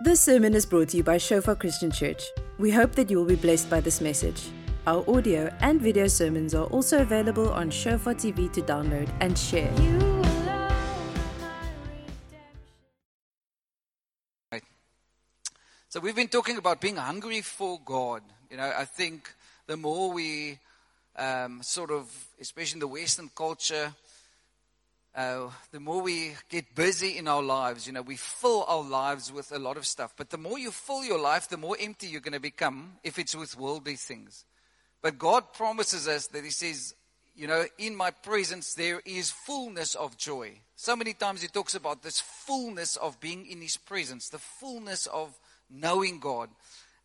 This sermon is brought to you by Shofar Christian Church. We hope that you will be blessed by this message. Our audio and video sermons are also available on Shofar TV to download and share. So we've been talking about being hungry for God. You know, I think the more we um, sort of, especially in the Western culture, uh, the more we get busy in our lives, you know, we fill our lives with a lot of stuff. But the more you fill your life, the more empty you're going to become if it's with worldly things. But God promises us that He says, you know, in my presence there is fullness of joy. So many times He talks about this fullness of being in His presence, the fullness of knowing God.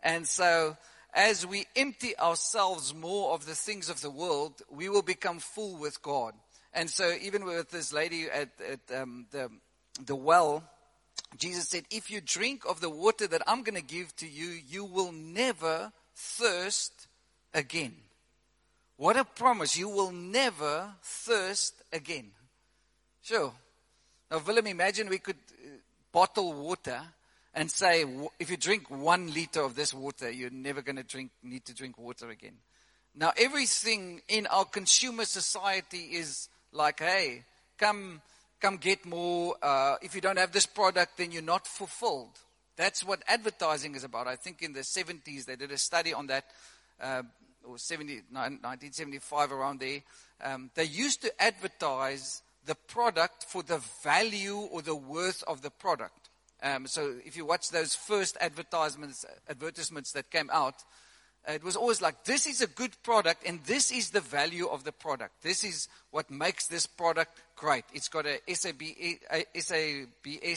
And so, as we empty ourselves more of the things of the world, we will become full with God. And so, even with this lady at, at um, the, the well, Jesus said, If you drink of the water that I'm going to give to you, you will never thirst again. What a promise. You will never thirst again. Sure. Now, Willem, imagine we could uh, bottle water and say, if you drink one liter of this water, you're never going to drink, need to drink water again. Now, everything in our consumer society is like, hey, come, come get more. Uh, if you don't have this product, then you're not fulfilled. That's what advertising is about. I think in the 70s they did a study on that, uh, or 70, 1975 around there. Um, they used to advertise the product for the value or the worth of the product. Um, so if you watch those first advertisements, advertisements that came out, it was always like, this is a good product and this is the value of the product. This is what makes this product great. It's got a SABS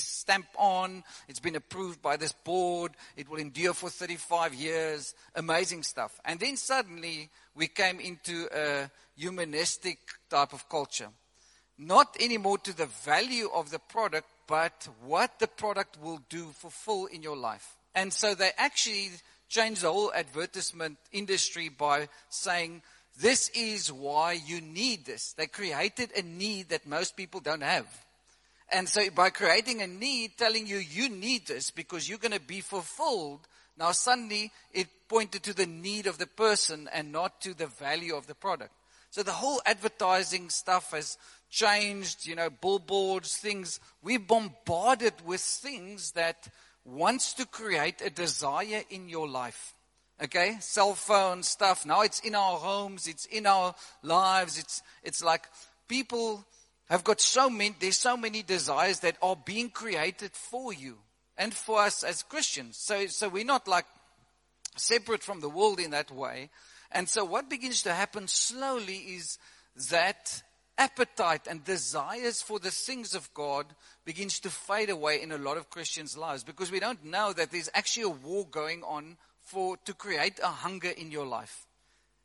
stamp on. It's been approved by this board. It will endure for 35 years. Amazing stuff. And then suddenly we came into a humanistic type of culture. Not anymore to the value of the product, but what the product will do fulfill in your life. And so they actually changed the whole advertisement industry by saying, this is why you need this. They created a need that most people don't have. And so by creating a need, telling you you need this because you're going to be fulfilled, now suddenly it pointed to the need of the person and not to the value of the product. So the whole advertising stuff has changed, you know, billboards, things. We're bombarded with things that wants to create a desire in your life. Okay? Cell phone stuff. Now it's in our homes, it's in our lives. It's, it's like people have got so many, there's so many desires that are being created for you and for us as Christians. So, so we're not like separate from the world in that way. And so what begins to happen slowly is that appetite and desires for the things of God begins to fade away in a lot of Christians' lives because we don't know that there's actually a war going on for to create a hunger in your life.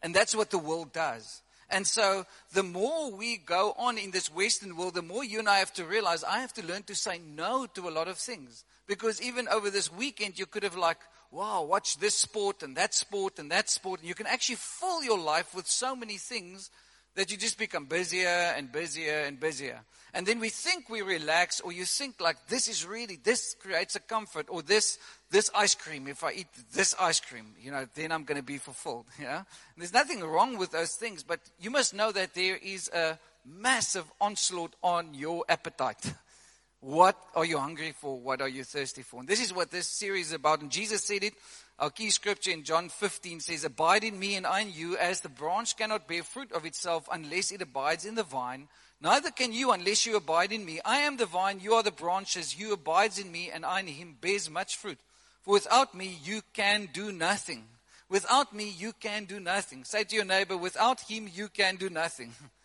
And that's what the world does. And so the more we go on in this Western world, the more you and I have to realize I have to learn to say no to a lot of things. Because even over this weekend, you could have like, wow, watch this sport and that sport and that sport. And you can actually fill your life with so many things that you just become busier and busier and busier. And then we think we relax, or you think like this is really, this creates a comfort, or this, this ice cream, if I eat this ice cream, you know, then I'm going to be fulfilled. Yeah? There's nothing wrong with those things, but you must know that there is a massive onslaught on your appetite. What are you hungry for? What are you thirsty for? And this is what this series is about. And Jesus said it our key scripture in John 15 says, Abide in me and I in you, as the branch cannot bear fruit of itself unless it abides in the vine. Neither can you unless you abide in me. I am the vine, you are the branches. You abides in me, and I in him bears much fruit. For without me, you can do nothing. Without me, you can do nothing. Say to your neighbor, without him, you can do nothing.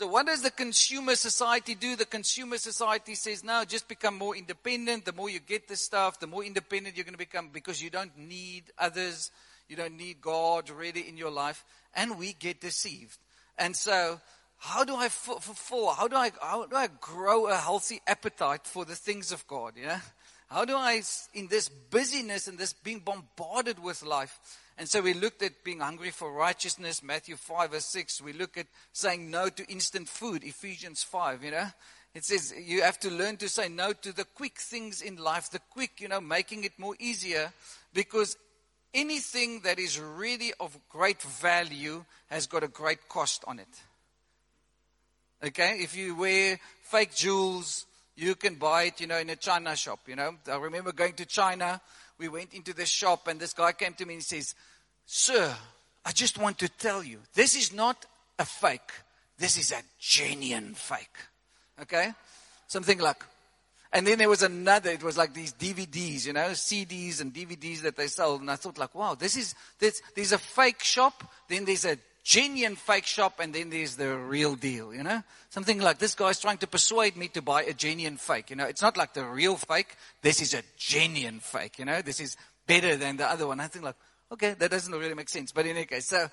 So, what does the consumer society do? The consumer society says, now just become more independent. The more you get this stuff, the more independent you're going to become because you don't need others. You don't need God really in your life. And we get deceived. And so, how do I fulfill? How do I, how do I grow a healthy appetite for the things of God? Yeah? How do I, in this busyness and this being bombarded with life, and so we looked at being hungry for righteousness, Matthew 5 verse 6. We look at saying no to instant food, Ephesians 5, you know. It says you have to learn to say no to the quick things in life, the quick, you know, making it more easier because anything that is really of great value has got a great cost on it. Okay? If you wear fake jewels, you can buy it, you know, in a China shop, you know. I remember going to China, we went into this shop and this guy came to me and he says, Sir, I just want to tell you, this is not a fake. This is a genuine fake. Okay? Something like, and then there was another, it was like these DVDs, you know, CDs and DVDs that they sold. And I thought like, wow, this is, this, there's a fake shop, then there's a genuine fake shop, and then there's the real deal, you know? Something like this guy's trying to persuade me to buy a genuine fake, you know? It's not like the real fake. This is a genuine fake, you know? This is better than the other one. I think like, okay, that doesn't really make sense. But in any case, so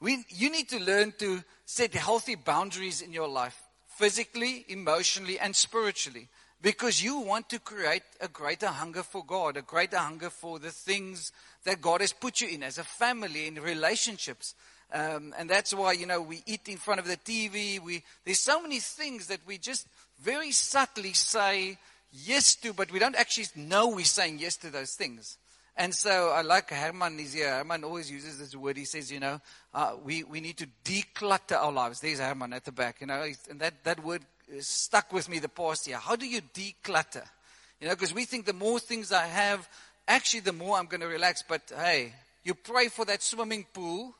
we, you need to learn to set healthy boundaries in your life, physically, emotionally, and spiritually. Because you want to create a greater hunger for God, a greater hunger for the things that God has put you in as a family, in relationships. Um, and that's why, you know, we eat in front of the TV. We, there's so many things that we just very subtly say yes to, but we don't actually know we're saying yes to those things. And so I like Herman is here. Herman always uses this word. He says, you know, uh, we, we need to declutter our lives. There's Herman at the back, you know, and that, that word stuck with me the past year. How do you declutter? You know, because we think the more things I have, actually the more I'm going to relax. But hey, you pray for that swimming pool,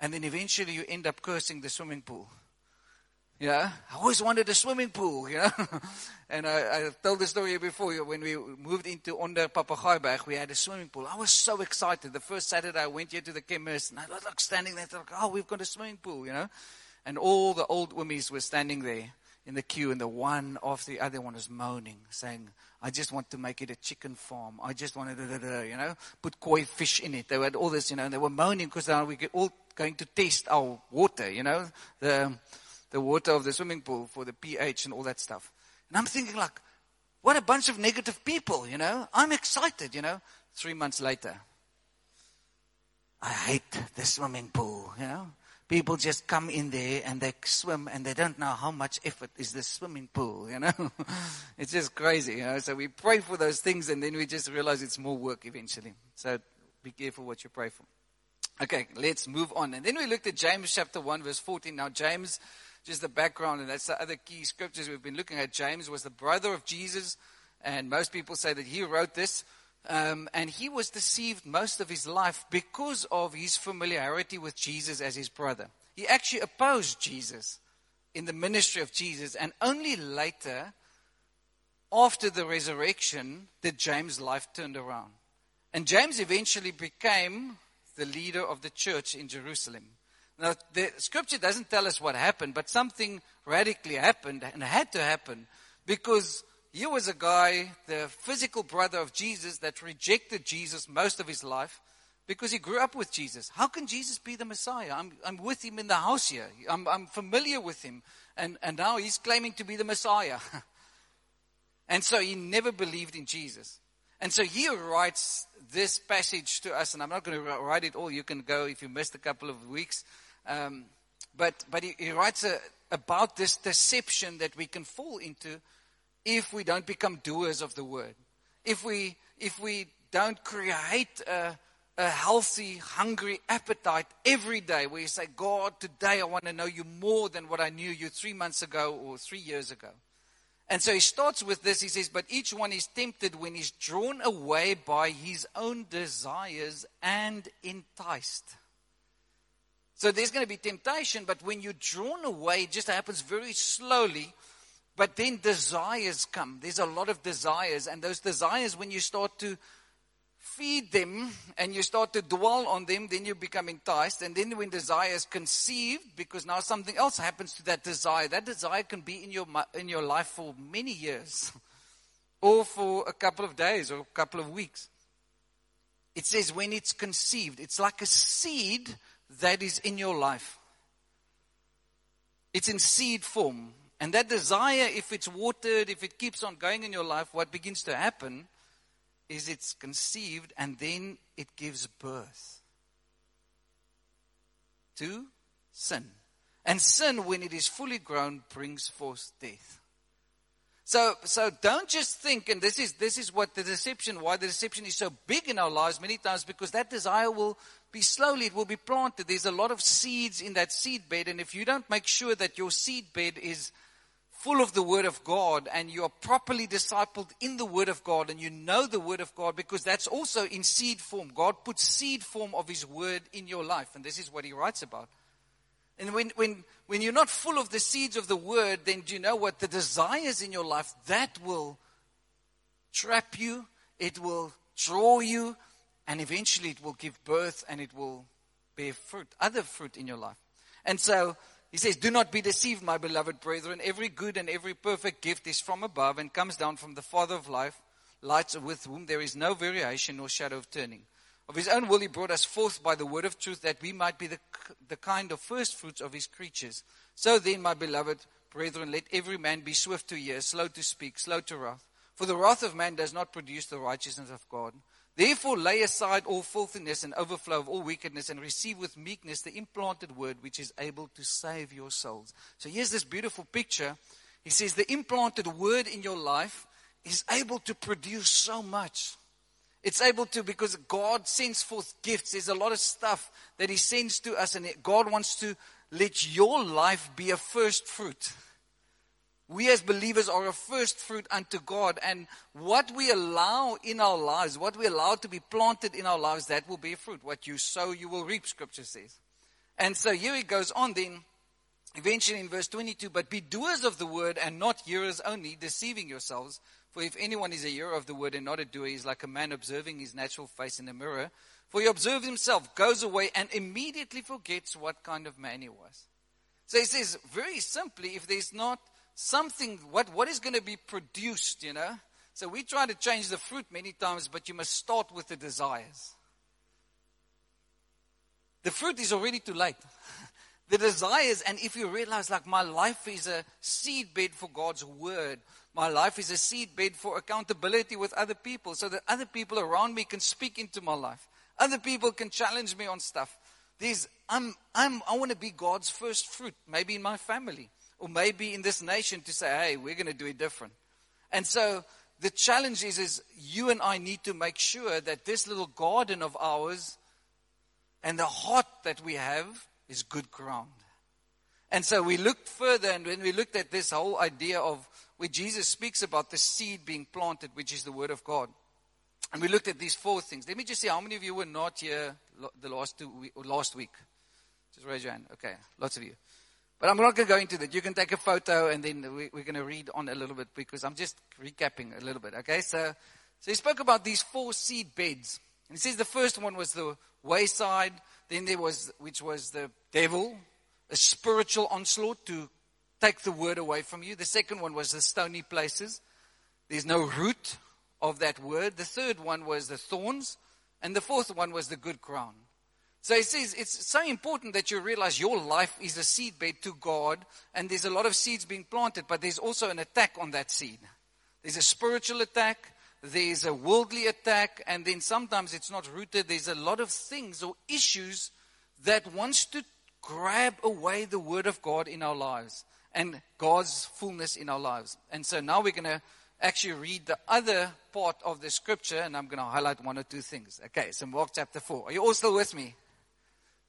and then eventually you end up cursing the swimming pool. Yeah, I always wanted a swimming pool, you know. and I, I told the story before when we moved into Onder Papegaaiberg, we had a swimming pool. I was so excited. The first Saturday I went here to the chemist and I was like standing there, like, oh, we've got a swimming pool, you know. And all the old women were standing there in the queue, and the one after the other one was moaning, saying, I just want to make it a chicken farm. I just wanted to, you know, put koi fish in it. They had all this, you know, and they were moaning because now we were all going to test our water, you know, the, the water of the swimming pool for the pH and all that stuff. And I'm thinking like, what a bunch of negative people, you know. I'm excited, you know. Three months later, I hate the swimming pool, you know. People just come in there and they swim and they don't know how much effort is the swimming pool, you know. it's just crazy, you know. So we pray for those things and then we just realize it's more work eventually. So be careful what you pray for. Okay, let's move on. And then we looked at James chapter 1 verse 14. Now James just the background, and that's the other key scriptures we've been looking at. James was the brother of Jesus, and most people say that he wrote this. Um, and he was deceived most of his life because of his familiarity with Jesus as his brother. He actually opposed Jesus in the ministry of Jesus, and only later, after the resurrection, did James' life turned around. And James eventually became the leader of the church in Jerusalem. Now, the scripture doesn't tell us what happened, but something radically happened and had to happen because he was a guy, the physical brother of Jesus, that rejected Jesus most of his life because he grew up with Jesus. How can Jesus be the Messiah? I'm, I'm with him in the house here, I'm, I'm familiar with him, and, and now he's claiming to be the Messiah. and so he never believed in Jesus. And so he writes this passage to us, and I'm not going to write it all. You can go if you missed a couple of weeks. Um, but but he, he writes a, about this deception that we can fall into if we don't become doers of the word. If we if we don't create a, a healthy, hungry appetite every day where you say, God, today I want to know you more than what I knew you three months ago or three years ago. And so he starts with this. He says, But each one is tempted when he's drawn away by his own desires and enticed. So there's going to be temptation, but when you're drawn away, it just happens very slowly. But then desires come. There's a lot of desires. And those desires, when you start to feed them and you start to dwell on them, then you become enticed. And then when desire is conceived, because now something else happens to that desire, that desire can be in your, in your life for many years or for a couple of days or a couple of weeks. It says when it's conceived, it's like a seed that is in your life. It's in seed form. And that desire, if it's watered, if it keeps on going in your life, what begins to happen is it's conceived and then it gives birth to sin. And sin, when it is fully grown, brings forth death. So, so don't just think, and this is, this is what the deception, why the deception is so big in our lives many times, because that desire will be slowly, it will be planted. There's a lot of seeds in that seed bed, and if you don't make sure that your seed bed is full of the Word of God and you are properly discipled in the Word of God and you know the Word of God because that's also in seed form. God puts seed form of His Word in your life, and this is what He writes about. And when, when, when you're not full of the seeds of the Word, then do you know what? The desires in your life, that will trap you, it will draw you, and eventually it will give birth and it will bear fruit, other fruit in your life. And so, he says, Do not be deceived, my beloved brethren. Every good and every perfect gift is from above and comes down from the Father of life, lights with whom there is no variation nor shadow of turning. Of his own will he brought us forth by the word of truth that we might be the, the kind of first fruits of his creatures. So then, my beloved brethren, let every man be swift to hear, slow to speak, slow to wrath. For the wrath of man does not produce the righteousness of God. Therefore, lay aside all filthiness and overflow of all wickedness and receive with meekness the implanted word which is able to save your souls. So here's this beautiful picture. He says the implanted word in your life is able to produce so much. It's able to because God sends forth gifts. There's a lot of stuff that He sends to us, and God wants to let your life be a first fruit. We as believers are a first fruit unto God, and what we allow in our lives, what we allow to be planted in our lives, that will bear fruit. What you sow, you will reap, scripture says. And so here it goes on then, eventually in verse 22, but be doers of the word and not hearers only, deceiving yourselves. For if anyone is a hearer of the word and not a doer, he is like a man observing his natural face in a mirror. For he observes himself, goes away, and immediately forgets what kind of man he was. So he says, very simply, if there's not something, what, what is going to be produced, you know? So we try to change the fruit many times, but you must start with the desires. The fruit is already too late. the desires, and if you realize, like, my life is a seedbed for God's word, my life is a seedbed for accountability with other people so that other people around me can speak into my life. Other people can challenge me on stuff. There's, I'm, I'm, I want to be God's first fruit, maybe in my family or maybe in this nation to say, hey, we're going to do it different. And so the challenge is, is you and I need to make sure that this little garden of ours and the heart that we have is good ground. And so we looked further, and when we looked at this whole idea of where Jesus speaks about the seed being planted, which is the Word of God, and we looked at these four things. Let me just see how many of you were not here the last two last week. Just raise your hand. Okay, lots of you. But I'm not going to go into that. You can take a photo and then we, are going to read on a little bit because I'm just recapping a little bit. Okay, so so he spoke about these four seed beds, and he says the first one was the wayside. Then there was which was the devil, a spiritual onslaught to take the word away from you. The second one was the stony places. There's no root of that word. The third one was the thorns, and the fourth one was the good ground. So he says it's so important that you realize your life is a seedbed to God, and there's a lot of seeds being planted, but there's also an attack on that seed. There's a spiritual attack, there's a worldly attack, and then sometimes it's not rooted. There's a lot of things or issues that wants to grab away the word of God in our lives and God's fullness in our lives. And so now we're going to actually read the other part of the scripture, and I'm going to highlight one or two things. Okay, so Mark chapter 4. Are you all still with me?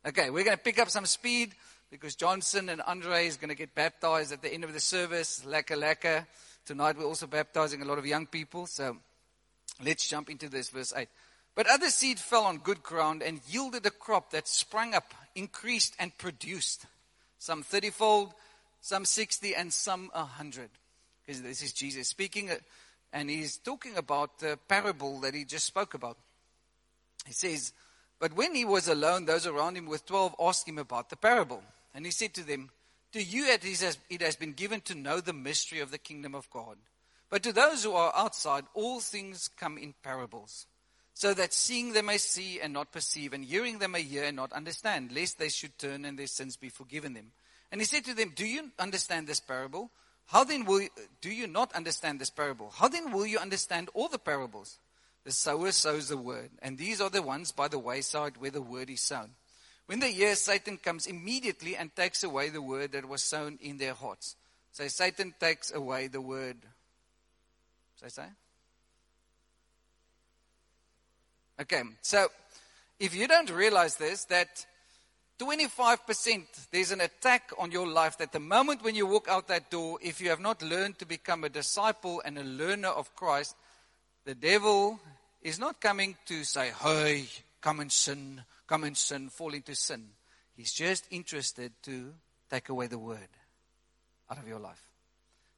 Okay, we're going to pick up some speed because Johnson and Andre is going to get baptized at the end of the service. Laka laka. Tonight we're also baptizing a lot of young people. So let's jump into this, verse 8. But other seed fell on good ground and yielded a crop that sprang up, increased, and produced some 30 fold, some 60, and some 100. Because this is Jesus speaking, uh, and he's talking about the parable that he just spoke about. He says, but when he was alone, those around him with twelve asked him about the parable. And he said to them, To you it has, been given to know the mystery of the kingdom of God. But to those who are outside, all things come in parables, so that seeing they may see and not perceive, and hearing they may hear and not understand, lest they should turn and their sins be forgiven them. And he said to them, Do you understand this parable? How then will you, do you not understand this parable? How then will you understand all the parables? The sower sows the word, and these are the ones by the wayside where the word is sown. When they hear Satan comes immediately and takes away the word that was sown in their hearts. So Satan takes away the word. Say, say? Okay, so if you don't realize this, that 25% there's an attack on your life that the moment when you walk out that door, if you have not learned to become a disciple and a learner of Christ, the devil is not coming to say, hey, come and sin, come and sin, fall into sin. He's just interested to take away the word out of your life.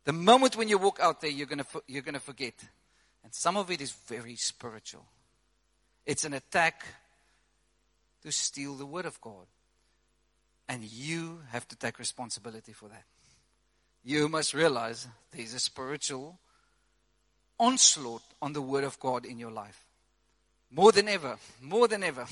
The moment when you walk out there, you're going to, you're going to forget. And some of it is very spiritual. It's an attack to steal the word of God. And you have to take responsibility for that. You must realize there's a spiritual onslaught on the word of God in your life. More than ever. More than ever.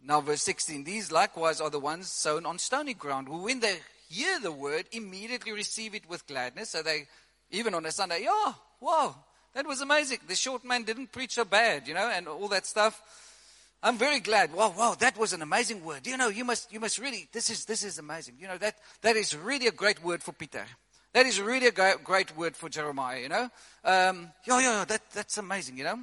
Now, verse 16 These likewise are the ones sown on stony ground, who, when they hear the word, immediately receive it with gladness. So they, even on a Sunday, yeah, wow, that was amazing. The short man didn't preach so bad, you know, and all that stuff. I'm very glad. Wow, wow, that was an amazing word. You know, you must, you must really, this is, this is amazing. You know, that, that is really a great word for Peter. That is really a great, word for Jeremiah, you know. Um, yeah, yeah, that, that's amazing, you know.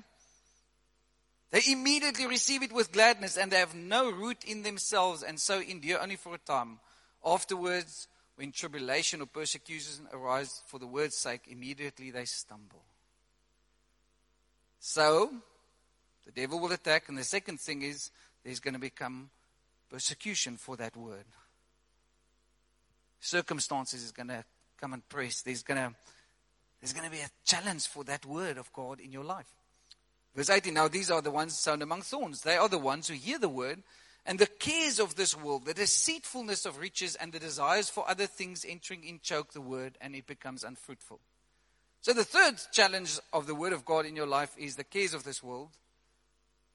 They immediately receive it with gladness and they have no root in themselves and so endure only for a time. Afterwards, when tribulation or persecution arise for the word's sake, immediately they stumble. So, the devil will attack, and the second thing is there's going to become persecution for that word. Circumstances is going to come and press. There's going to there's to be a challenge for that word of God in your life. Verse 18 Now these are the ones sown among thorns. They are the ones who hear the word, and the cares of this world, the deceitfulness of riches, and the desires for other things entering in choke the word, and it becomes unfruitful. So the third challenge of the word of God in your life is the cares of this world,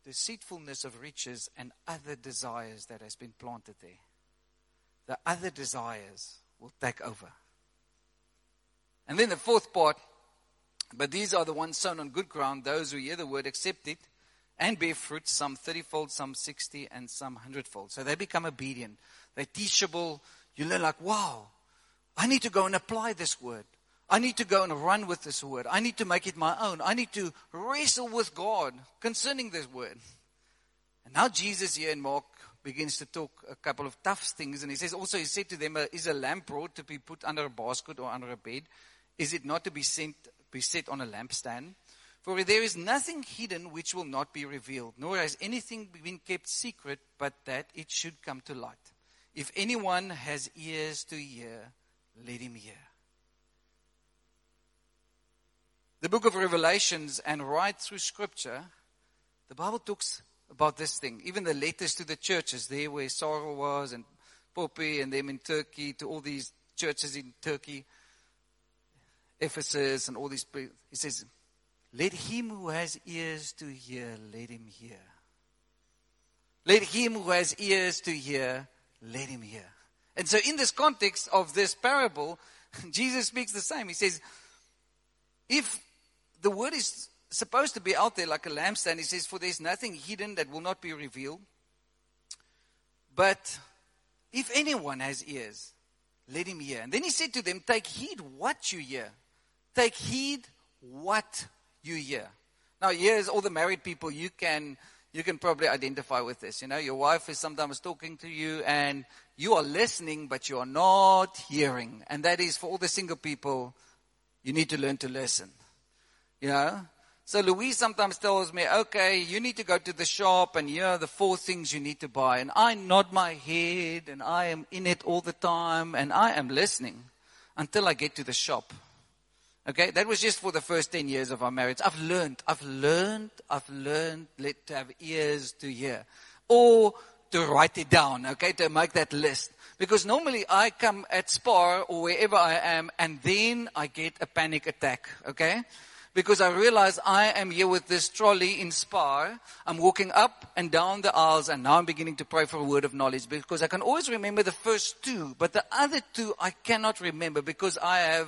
deceitfulness of riches, and other desires that has been planted there. The other desires will take over. And then the fourth part but these are the ones sown on good ground, those who hear the word, accept it, and bear fruit, some thirtyfold, some sixty, and some hundredfold. So they become obedient. They're teachable. You learn like, wow, I need to go and apply this word. I need to go and run with this word. I need to make it my own. I need to wrestle with God concerning this word. And now Jesus here in Mark begins to talk a couple of tough things. And he says also, he said to them, Is a lamp brought to be put under a basket or under a bed? Is it not to be sent be set on a lampstand. For there is nothing hidden which will not be revealed, nor has anything been kept secret, but that it should come to light. If anyone has ears to hear, let him hear. The book of Revelations and right through Scripture, the Bible talks about this thing. Even the letters to the churches, there where Sarah was and Poppy and them in Turkey, to all these churches in Turkey. Ephesus and all these. He says, Let him who has ears to hear, let him hear. Let him who has ears to hear, let him hear. And so, in this context of this parable, Jesus speaks the same. He says, If the word is supposed to be out there like a lampstand, he says, For there's nothing hidden that will not be revealed. But if anyone has ears, let him hear. And then he said to them, Take heed what you hear. Take heed what you hear. Now, here's all the married people. You can, you can probably identify with this. You know, your wife is sometimes talking to you and you are listening, but you are not hearing. And that is for all the single people, you need to learn to listen. You know? So Louise sometimes tells me, okay, you need to go to the shop and here are the four things you need to buy. And I nod my head and I am in it all the time and I am listening until I get to the shop. Okay, that was just for the first 10 years of our marriage. I've learned, I've learned, I've learned to have ears to hear or to write it down, okay, to make that list. Because normally I come at Spar or wherever I am and then I get a panic attack, okay? Because I realize I am here with this trolley in Spar. I'm walking up and down the aisles and now I'm beginning to pray for a word of knowledge because I can always remember the first two, but the other two I cannot remember because I have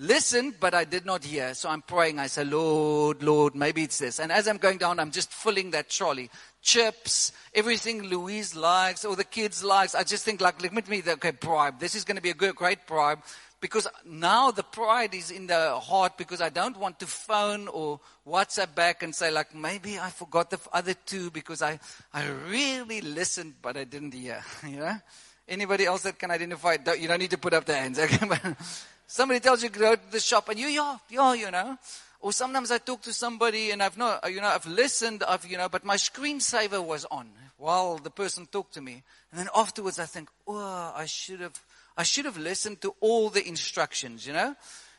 listened, but I did not hear. So I'm praying. I say, Lord, Lord, maybe it's this. And as I'm going down, I'm just filling that trolley. Chips, everything Louise likes, or the kids likes. I just think like, at me, okay, bribe. This is going to be a good, great bribe. Because now the pride is in the heart because I don't want to phone or WhatsApp back and say like, maybe I forgot the other two because I, I really listened, but I didn't hear, you know? Anybody else that can identify? You don't need to put up their hands, okay? Somebody tells you go to the shop and you, yeah, yeah, you know. Or sometimes I talk to somebody and I've not, you know, I've listened, I've, you know, but my screensaver was on while the person talked to me. And then afterwards I think, oh, I should have, I should have listened to all the instructions, you know.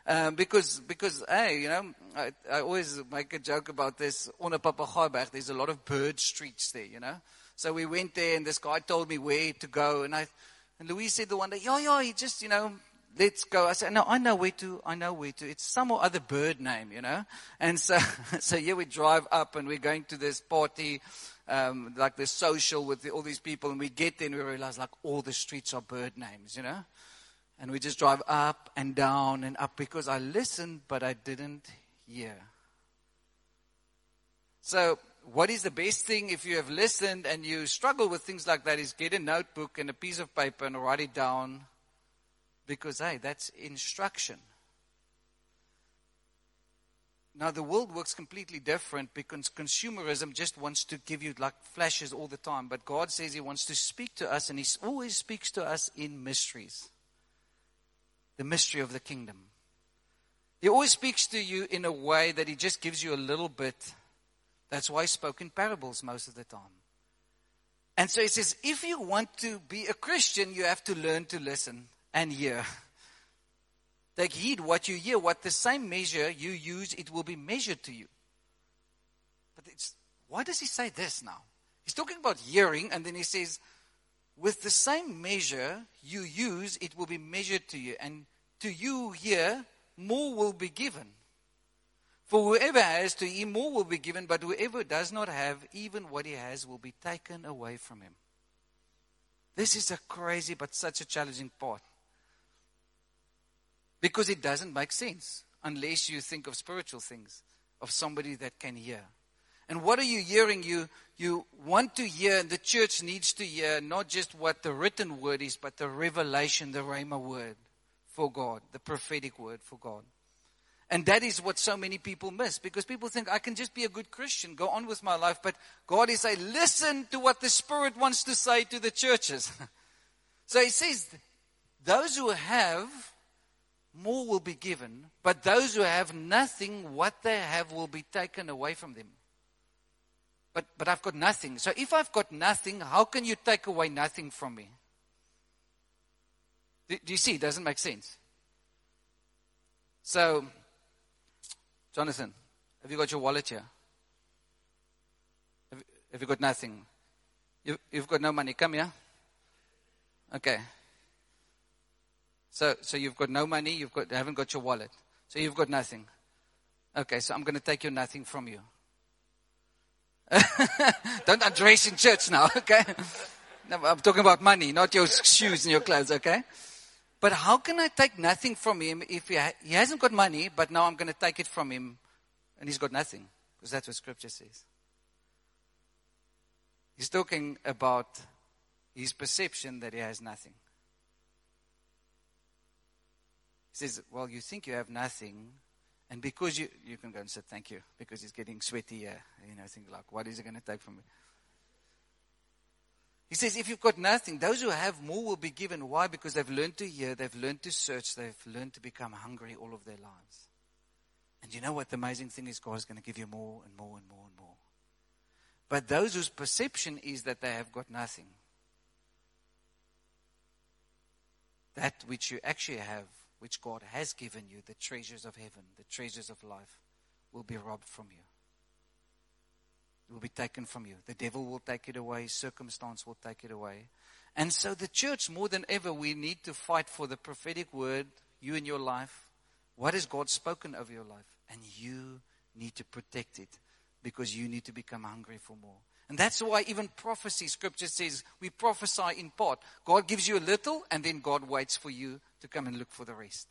Um, because, because, hey, you know, I, I always make a joke about this. On a Papegaaiberg, there's a lot of bird streets there, you know. So we went there and this guy told me where to go. And I, and Louise said the one day, yeah, yeah, he just, you know, let's go. I said, no, I know where to, I know where to. It's some other bird name, you know. And so, so yeah, we drive up and we're going to this party, um, like this social with the, all these people. And we get there and we realize like all the streets are bird names, you know. And we just drive up and down and up because I listened, but I didn't hear. So, what is the best thing if you have listened and you struggle with things like that is get a notebook and a piece of paper and write it down because, hey, that's instruction. Now, the world works completely different because consumerism just wants to give you like flashes all the time. But God says He wants to speak to us, and He always speaks to us in mysteries the mystery of the kingdom. He always speaks to you in a way that He just gives you a little bit. That's why He spoke in parables most of the time. And so He says, if you want to be a Christian, you have to learn to listen and hear. Take heed what you hear, what the same measure you use, it will be measured to you. But it's, why does he say this now? He's talking about hearing, and then he says, with the same measure you use, it will be measured to you. And to you here, more will be given. For whoever has to him, more will be given, but whoever does not have, even what he has will be taken away from him. This is a crazy but such a challenging part. Because it doesn't make sense unless you think of spiritual things, of somebody that can hear. And what are you hearing? You, you want to hear, and the church needs to hear not just what the written word is, but the revelation, the Rhema word for God, the prophetic word for God. And that is what so many people miss because people think I can just be a good Christian, go on with my life. But God is saying, listen to what the Spirit wants to say to the churches. so He says, those who have more will be given, but those who have nothing, what they have will be taken away from them. But, but I've got nothing. So if I've got nothing, how can you take away nothing from me? Do, do you see? It doesn't make sense. So, Jonathan, have you got your wallet here? Have, have you got nothing? You, you've got no money. Come here. Okay. So, so you've got no money, you've got, haven't got your wallet. So you've got nothing. Okay, so I'm going to take your nothing from you. Don't undress in church now, okay? No, I'm talking about money, not your shoes and your clothes, okay? But how can I take nothing from him if he, ha- he hasn't got money, but now I'm going to take it from him and he's got nothing? Because that's what scripture says. He's talking about his perception that he has nothing. He says, Well, you think you have nothing, and because you, you can go and say thank you, because it's getting sweaty here. You know, think like, what is it going to take from me? He says, if you've got nothing, those who have more will be given. Why? Because they've learned to hear, they've learned to search, they've learned to become hungry all of their lives. And you know what the amazing thing is? God is going to give you more and more and more and more. But those whose perception is that they have got nothing, that which you actually have which God has given you, the treasures of heaven, the treasures of life, will be robbed from you. It will be taken from you. The devil will take it away, circumstance will take it away. And so, the church, more than ever, we need to fight for the prophetic word, you in your life. What has God spoken over your life? And you need to protect it because you need to become hungry for more. And that's why even prophecy, scripture says, we prophesy in part. God gives you a little, and then God waits for you to come and look for the rest.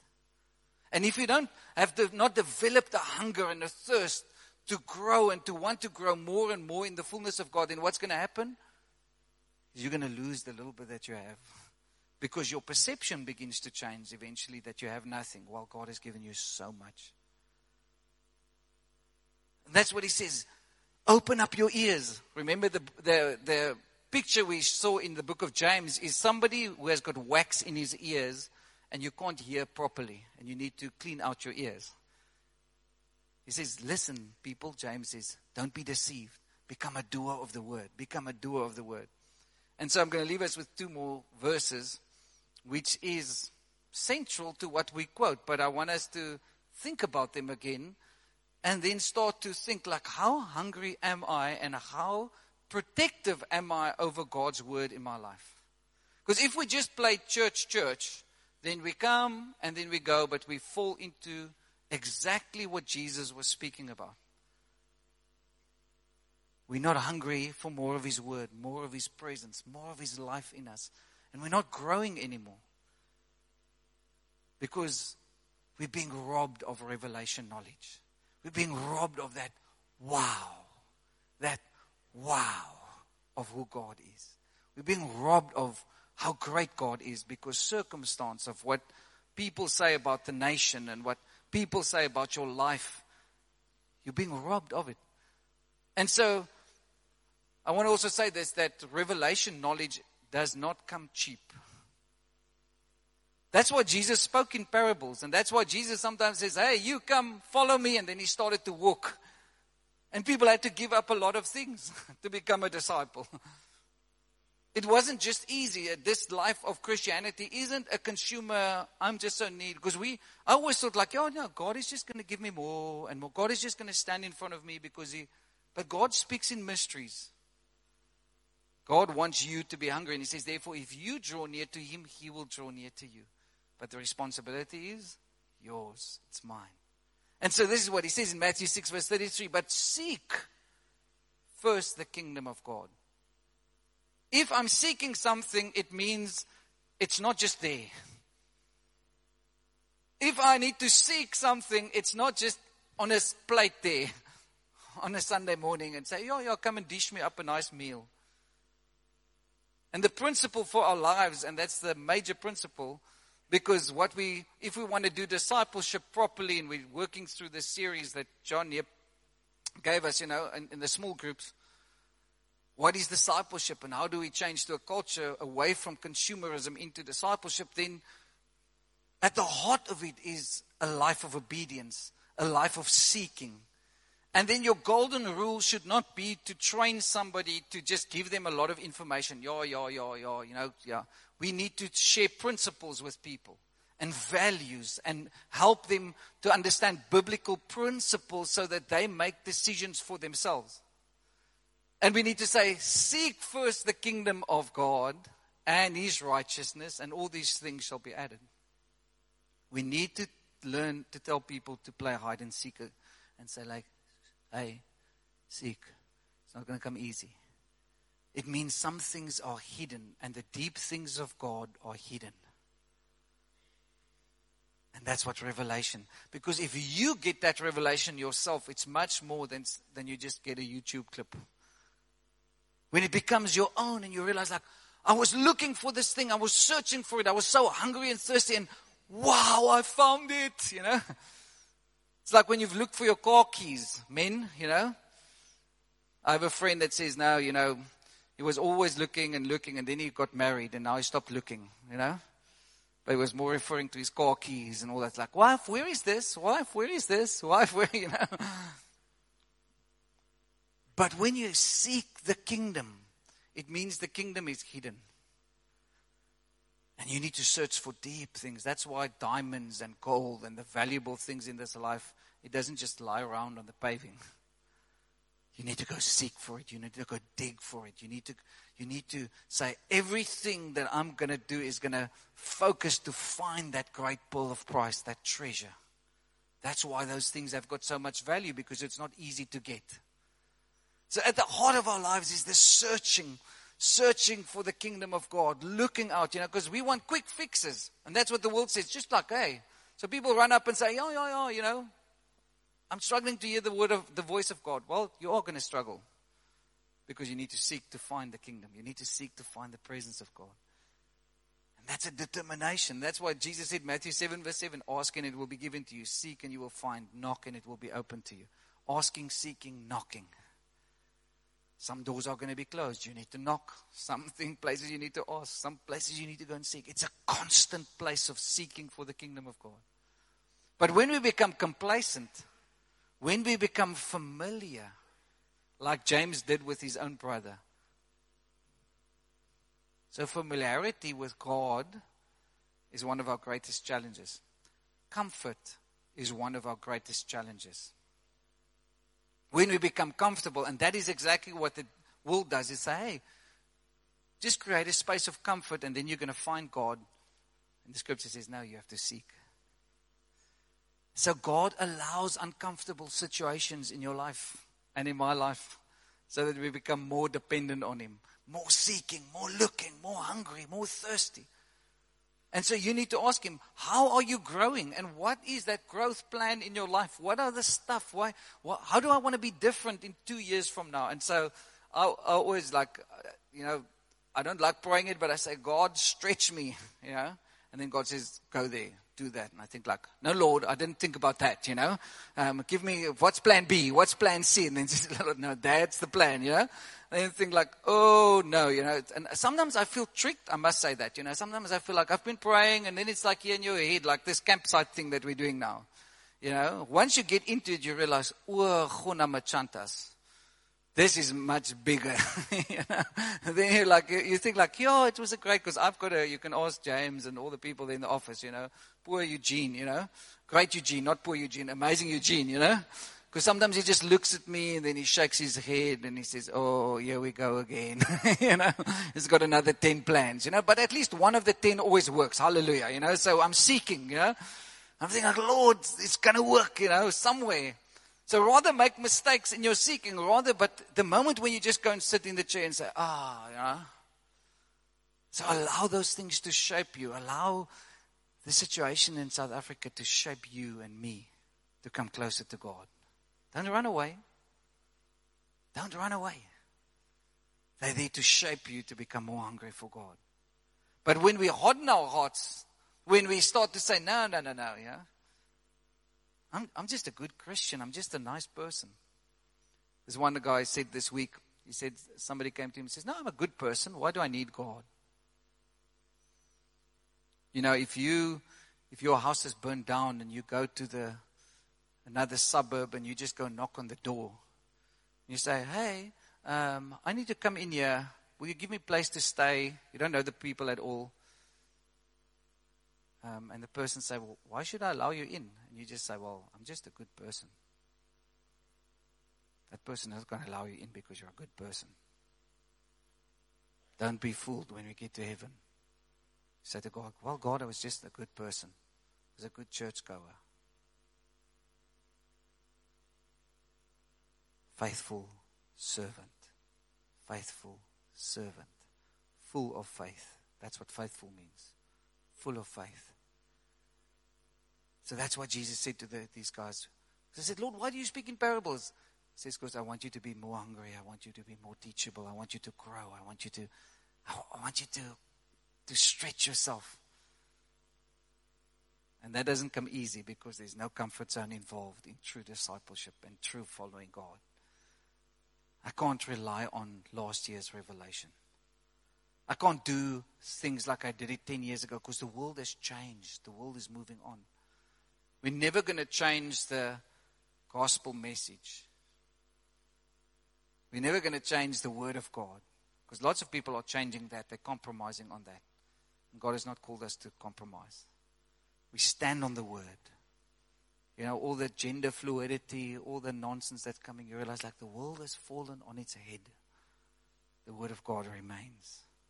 And if you don't have the, not developed the hunger and the thirst to grow and to want to grow more and more in the fullness of God, then what's going to happen? You're going to lose the little bit that you have. Because your perception begins to change eventually that you have nothing while God has given you so much. And that's what he says. Open up your ears. Remember the, the, the picture we saw in the book of James is somebody who has got wax in his ears and you can't hear properly and you need to clean out your ears. He says, Listen, people, James says, don't be deceived. Become a doer of the word. Become a doer of the word. And so I'm going to leave us with two more verses, which is central to what we quote, but I want us to think about them again and then start to think like, how hungry am I and how protective am I over God's word in my life? Because if we just play church, church, then we come and then we go, but we fall into exactly what Jesus was speaking about. We're not hungry for more of His Word, more of His presence, more of His life in us. And we're not growing anymore. Because we're being robbed of revelation knowledge. We're being robbed of that wow, that wow of who God is. We're being robbed of how great God is because circumstance of what people say about the nation and what people say about your life, you're being robbed of it. And so, I want to also say this that revelation knowledge does not come cheap. That's why Jesus spoke in parables. And that's why Jesus sometimes says, Hey, you come, follow me. And then he started to walk. And people had to give up a lot of things to become a disciple. It wasn't just easy. Uh, this life of Christianity isn't a consumer, I'm just so need. Because we, I always thought like, oh no, God is just going to give me more and more. God is just going to stand in front of me because he, but God speaks in mysteries. God wants you to be hungry. And he says, therefore, if you draw near to him, he will draw near to you. But the responsibility is yours. It's mine. And so this is what he says in Matthew 6 verse 33. But seek first the kingdom of God if I'm seeking something, it means it's not just there. If I need to seek something, it's not just on a plate there on a Sunday morning and say, yo, yo, come and dish me up a nice meal. And the principle for our lives, and that's the major principle, because what we, if we want to do discipleship properly, and we're working through this series that John gave us, you know, in, in the small groups, what is discipleship and how do we change to a culture away from consumerism into discipleship, then at the heart of it is a life of obedience, a life of seeking. And then your golden rule should not be to train somebody to just give them a lot of information. Yeah, yeah, yeah, yeah, you know, yeah. We need to share principles with people and values and help them to understand biblical principles so that they make decisions for themselves. And we need to say, Seek first the kingdom of God and his righteousness, and all these things shall be added. We need to learn to tell people to play hide and seek and say, like, hey, seek. It's not going to come easy. It means some things are hidden, and the deep things of God are hidden. And that's what revelation. Because if you get that revelation yourself, it's much more than, than you just get a YouTube clip. When it becomes your own and you realize, like, I was looking for this thing, I was searching for it, I was so hungry and thirsty, and wow, I found it, you know. It's like when you've looked for your car keys, men, you know. I have a friend that says now, you know, he was always looking and looking, and then he got married, and now he stopped looking, you know. But he was more referring to his car keys and all that. Like, wife, where is this? Wife, where is this? Wife, where, you know. But when you seek the kingdom, it means the kingdom is hidden. And you need to search for deep things. That's why diamonds and gold and the valuable things in this life, it doesn't just lie around on the paving. You need to go seek for it. You need to go dig for it. You need to, you need to say, everything that I'm going to do is going to focus to find that great pearl of price, that treasure. That's why those things have got so much value because it's not easy to get. So at the heart of our lives is this searching, searching for the kingdom of God, looking out, you know, because we want quick fixes. And that's what the world says. Just like, hey, So people run up and say, "Yeah, yeah, yeah," you know, I'm struggling to hear the word of the voice of God. Well, you are going to struggle because you need to seek to find the kingdom. You need to seek to find the presence of God. And that's a determination. That's why Jesus said, Matthew 7, verse 7 Ask and it will be given to you. Seek and you will find. Knock and it will be open to you. Asking, seeking, knocking. Some doors are going to be closed. You need to knock. Some places you need to ask. Some places you need to go and seek. It's a constant place of seeking for the kingdom of God. But when we become complacent, when we become familiar, like James did with his own brother, so, familiarity with God is one of our greatest challenges. Comfort is one of our greatest challenges. When we become comfortable, and that is exactly what the world does, is say, hey, just create a space of comfort and then you're going to find God. And the scripture says, no, you have to seek. So God allows uncomfortable situations in your life and in my life so that we become more dependent on Him more seeking, more looking, more hungry, more thirsty. And so you need to ask him, how are you growing? And what is that growth plan in your life? What are the stuff? Why, how do I want to be different in two years from now? And so I, I always like, uh, you know, I don't like praying it, but I say, God, stretch me, you know. And then God says, go there, do that. And I think like, no, Lord, I didn't think about that, you know. Um, give me, what's plan B? What's plan C? And then Lord, no, that's the plan, you know. And you think like, oh no, you know. And sometimes I feel tricked. I must say that, you know. Sometimes I feel like I've been praying, and then it's like here in your head, like this campsite thing that we're doing now. You know, once you get into it, you realize, oh, chuna machantas. This is much bigger. you know? then you like, you think like, yeah, it was a great, because I've got a, you can ask James and all the people in the office, you know, poor Eugene, you know, great Eugene, not poor Eugene, amazing Eugene, you know. Because sometimes he just looks at me and then he shakes his head and he says, Oh, here we go again. you know, he's got another 10 plans, you know, but at least one of the 10 always works. Hallelujah, you know. So I'm seeking, you know. I'm thinking, like, Lord, it's going to work, you know, somewhere. So rather make mistakes in your seeking, rather, but the moment when you just go and sit in the chair and say, Ah, you know. So allow those things to shape you. Allow the situation in South Africa to shape you and me to come closer to God. Don't run away. Don't run away. They're there to shape you to become more hungry for God. But when we harden our hearts, when we start to say, no, no, no, no, yeah, I'm, I'm just a good Christian. I'm just a nice person. There's one guy said this week, he said, somebody came to him and says, no, I'm a good person. Why do I need God? You know, if you, if your house is burned down and you go to the another suburb and you just go knock on the door. You say, hey, um, I need to come in here. Will you give me a place to stay? You don't know the people at all. Um, and the person say, well, why should I allow you in? And you just say, well, I'm just a good person. That person is going to allow you in because you're a good person. Don't be fooled when we get to heaven. Say to God, well, God, I was just a good person. I was a good churchgoer. faithful servant. Faithful servant. Full of faith. That's what faithful means. Full of faith. So that's what Jesus said to the, these guys. They said, Lord, why do you speak in parables? He says, because I want you to be more hungry. I want you to be more teachable. I want you to grow. I want you to, I want you to, to stretch yourself. And that doesn't come easy because there's no comfort zone involved in true discipleship and true following God. I can't rely on last year's revelation. I can't do things like I did it 10 years ago because the world has changed. The world is moving on. We're never going to change the gospel message. We're never going to change the word of God because lots of people are changing that. They're compromising on that. And God has not called us to compromise. We stand on the word you know, all the gender fluidity, all the nonsense that's coming, you realize like the world has fallen on its head. The Word of God remains.